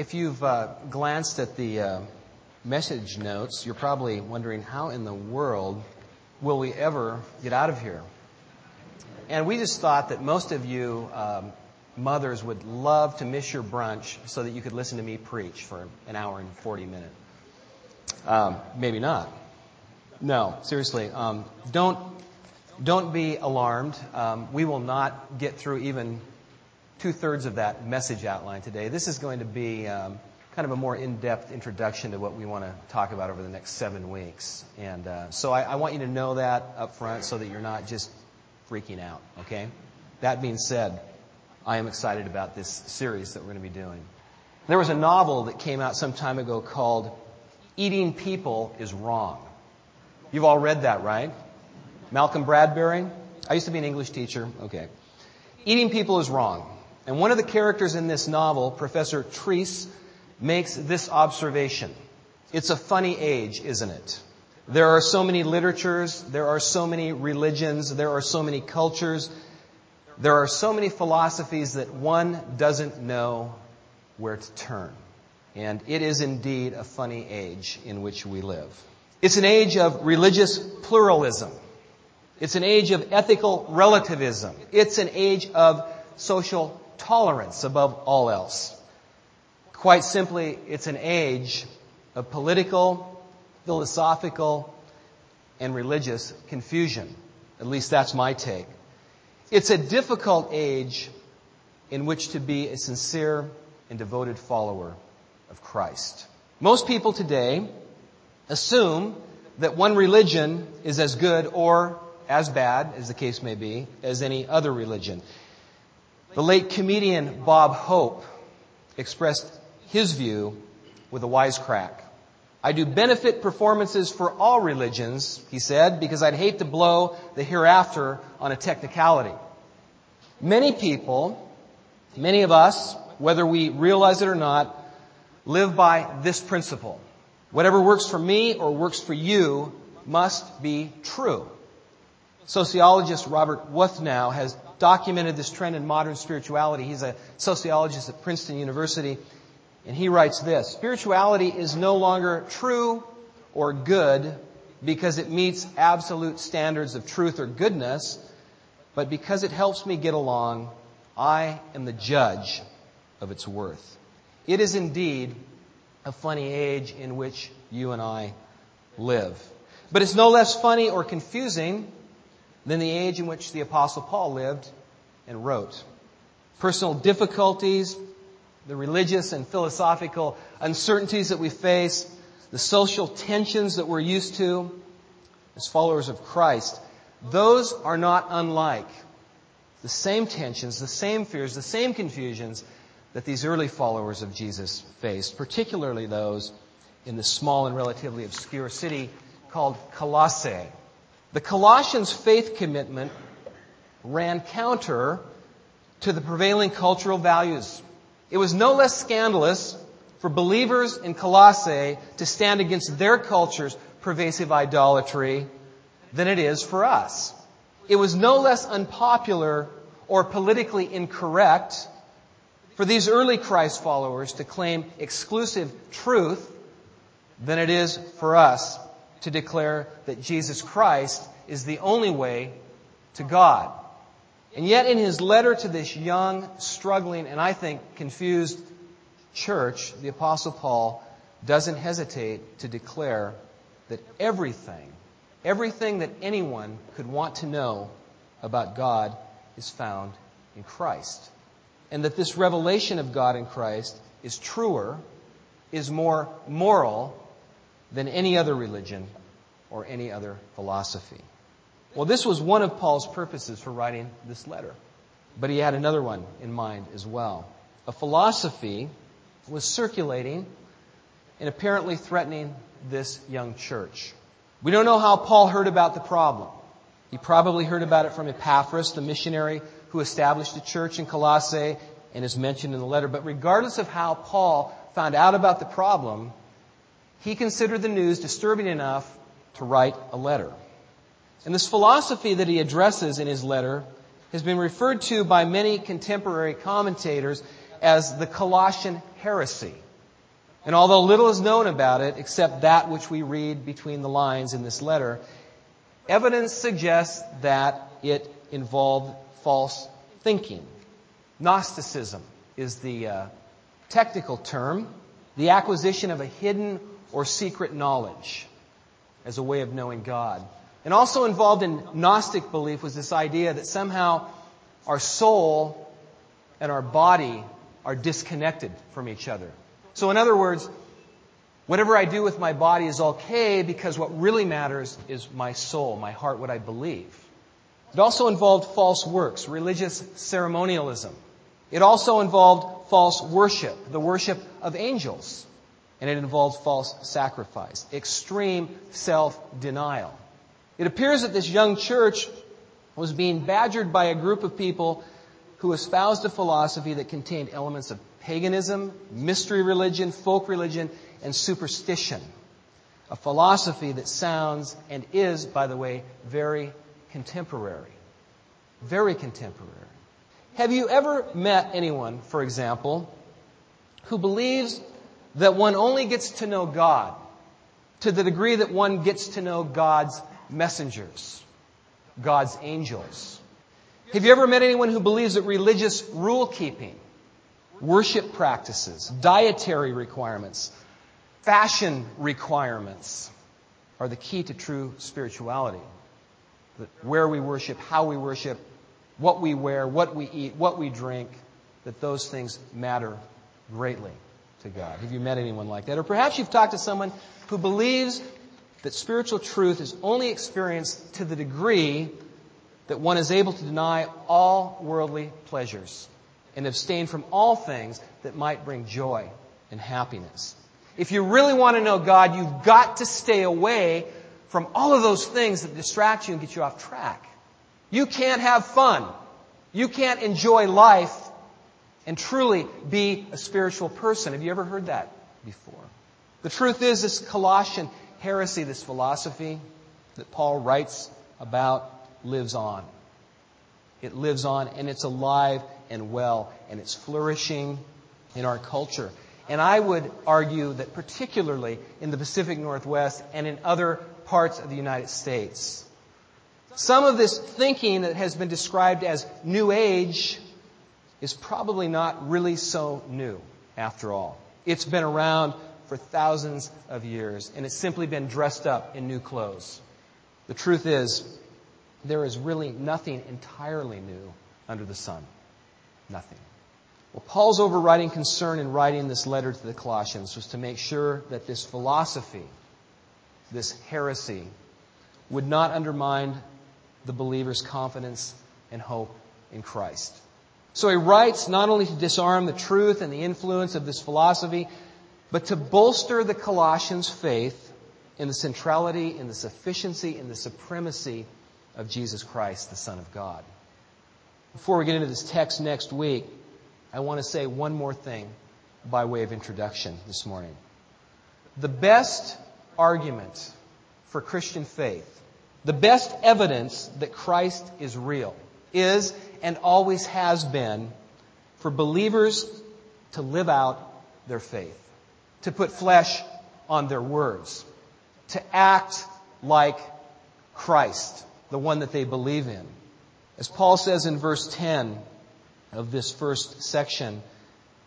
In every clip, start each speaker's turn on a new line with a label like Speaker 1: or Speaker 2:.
Speaker 1: If you've uh, glanced at the uh, message notes, you're probably wondering how in the world will we ever get out of here? And we just thought that most of you um, mothers would love to miss your brunch so that you could listen to me preach for an hour and 40 minutes. Um, maybe not. No, seriously. Um, don't don't be alarmed. Um, we will not get through even two thirds of that message outline today. This is going to be um, kind of a more in depth introduction to what we want to talk about over the next seven weeks. And uh, so I, I want you to know that up front so that you're not just freaking out, okay? That being said, I am excited about this series that we're going to be doing. There was a novel that came out some time ago called Eating People is Wrong. You've all read that, right? Malcolm Bradbury? I used to be an English teacher. Okay. Eating people is wrong. And one of the characters in this novel, Professor Treece, makes this observation. It's a funny age, isn't it? There are so many literatures, there are so many religions, there are so many cultures, there are so many philosophies that one doesn't know where to turn. And it is indeed a funny age in which we live. It's an age of religious pluralism. It's an age of ethical relativism. It's an age of social tolerance above all else. Quite simply, it's an age of political, philosophical, and religious confusion. At least that's my take. It's a difficult age in which to be a sincere and devoted follower of Christ. Most people today assume that one religion is as good or as bad, as the case may be, as any other religion. The late comedian Bob Hope expressed his view with a wisecrack. I do benefit performances for all religions, he said, because I'd hate to blow the hereafter on a technicality. Many people, many of us, whether we realize it or not, live by this principle. Whatever works for me or works for you must be true. Sociologist Robert Wuthnow has documented this trend in modern spirituality. He's a sociologist at Princeton University, and he writes this Spirituality is no longer true or good because it meets absolute standards of truth or goodness, but because it helps me get along, I am the judge of its worth. It is indeed a funny age in which you and I live. But it's no less funny or confusing than the age in which the Apostle Paul lived and wrote. Personal difficulties, the religious and philosophical uncertainties that we face, the social tensions that we're used to as followers of Christ, those are not unlike the same tensions, the same fears, the same confusions that these early followers of Jesus faced, particularly those in the small and relatively obscure city called Colossae. The Colossians' faith commitment ran counter to the prevailing cultural values. It was no less scandalous for believers in Colossae to stand against their culture's pervasive idolatry than it is for us. It was no less unpopular or politically incorrect for these early Christ followers to claim exclusive truth than it is for us to declare that Jesus Christ is the only way to God. And yet in his letter to this young, struggling, and I think confused church, the apostle Paul doesn't hesitate to declare that everything, everything that anyone could want to know about God is found in Christ. And that this revelation of God in Christ is truer, is more moral than any other religion or any other philosophy. Well, this was one of Paul's purposes for writing this letter. But he had another one in mind as well. A philosophy was circulating and apparently threatening this young church. We don't know how Paul heard about the problem. He probably heard about it from Epaphras, the missionary who established a church in Colossae and is mentioned in the letter. But regardless of how Paul found out about the problem, he considered the news disturbing enough to write a letter. And this philosophy that he addresses in his letter has been referred to by many contemporary commentators as the Colossian heresy. And although little is known about it, except that which we read between the lines in this letter, evidence suggests that it involved false thinking. Gnosticism is the uh, technical term, the acquisition of a hidden or secret knowledge as a way of knowing God. And also involved in Gnostic belief was this idea that somehow our soul and our body are disconnected from each other. So in other words, whatever I do with my body is okay because what really matters is my soul, my heart, what I believe. It also involved false works, religious ceremonialism. It also involved false worship, the worship of angels. And it involved false sacrifice, extreme self-denial. It appears that this young church was being badgered by a group of people who espoused a philosophy that contained elements of paganism, mystery religion, folk religion, and superstition. A philosophy that sounds and is, by the way, very contemporary. Very contemporary. Have you ever met anyone, for example, who believes that one only gets to know God to the degree that one gets to know God's messengers, God's angels? Have you ever met anyone who believes that religious rule keeping, worship practices, dietary requirements, fashion requirements are the key to true spirituality? That where we worship, how we worship, what we wear, what we eat, what we drink, that those things matter greatly to God. Have you met anyone like that? Or perhaps you've talked to someone who believes that spiritual truth is only experienced to the degree that one is able to deny all worldly pleasures and abstain from all things that might bring joy and happiness. If you really want to know God, you've got to stay away from all of those things that distract you and get you off track. You can't have fun. You can't enjoy life and truly be a spiritual person. Have you ever heard that before? The truth is, this Colossian heresy, this philosophy that Paul writes about, lives on. It lives on and it's alive and well and it's flourishing in our culture. And I would argue that particularly in the Pacific Northwest and in other parts of the United States, some of this thinking that has been described as New Age is probably not really so new after all. It's been around for thousands of years and it's simply been dressed up in new clothes. The truth is, there is really nothing entirely new under the sun. Nothing. Well, Paul's overriding concern in writing this letter to the Colossians was to make sure that this philosophy, this heresy, would not undermine the believer's confidence and hope in Christ. So he writes not only to disarm the truth and the influence of this philosophy, but to bolster the Colossians' faith in the centrality, in the sufficiency, in the supremacy of Jesus Christ, the Son of God. Before we get into this text next week, I want to say one more thing by way of introduction this morning. The best argument for Christian faith, the best evidence that Christ is real, is and always has been for believers to live out their faith, to put flesh on their words, to act like Christ the one that they believe in. As Paul says in verse 10 of this first section,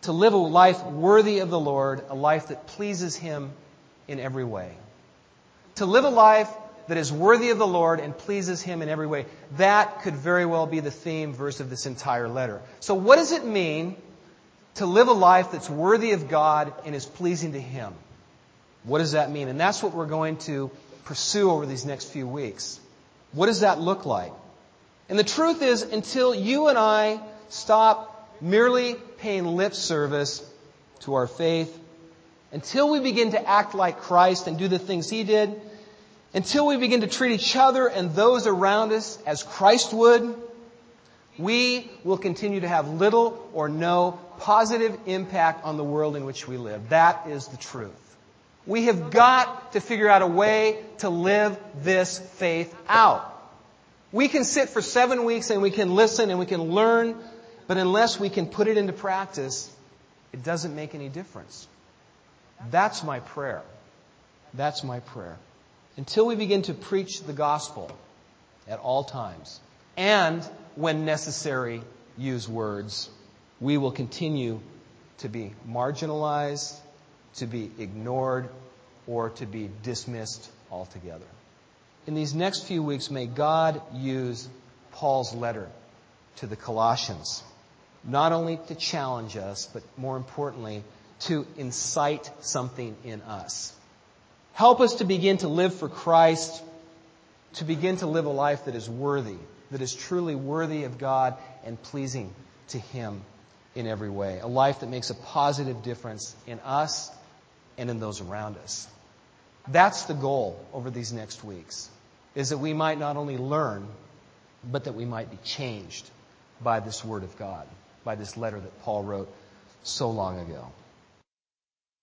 Speaker 1: to live a life worthy of the Lord, a life that pleases Him in every way. To live a life that is worthy of the Lord and pleases Him in every way. That could very well be the theme verse of this entire letter. So what does it mean to live a life that's worthy of God and is pleasing to Him? What does that mean? And that's what we're going to pursue over these next few weeks. What does that look like? And the truth is, until you and I stop merely paying lip service to our faith, until we begin to act like Christ and do the things He did, until we begin to treat each other and those around us as Christ would, we will continue to have little or no positive impact on the world in which we live. That is the truth. We have got to figure out a way to live this faith out. We can sit for seven weeks and we can listen and we can learn, but unless we can put it into practice, it doesn't make any difference. That's my prayer. That's my prayer. Until we begin to preach the gospel at all times, and when necessary, use words, we will continue to be marginalized, to be ignored, or to be dismissed altogether. In these next few weeks, may God use Paul's letter to the Colossians, not only to challenge us, but more importantly, to incite something in us. Help us to begin to live for Christ, to begin to live a life that is worthy, that is truly worthy of God and pleasing to Him in every way. A life that makes a positive difference in us and in those around us. That's the goal over these next weeks, is that we might not only learn, but that we might be changed by this Word of God, by this letter that Paul wrote so long ago.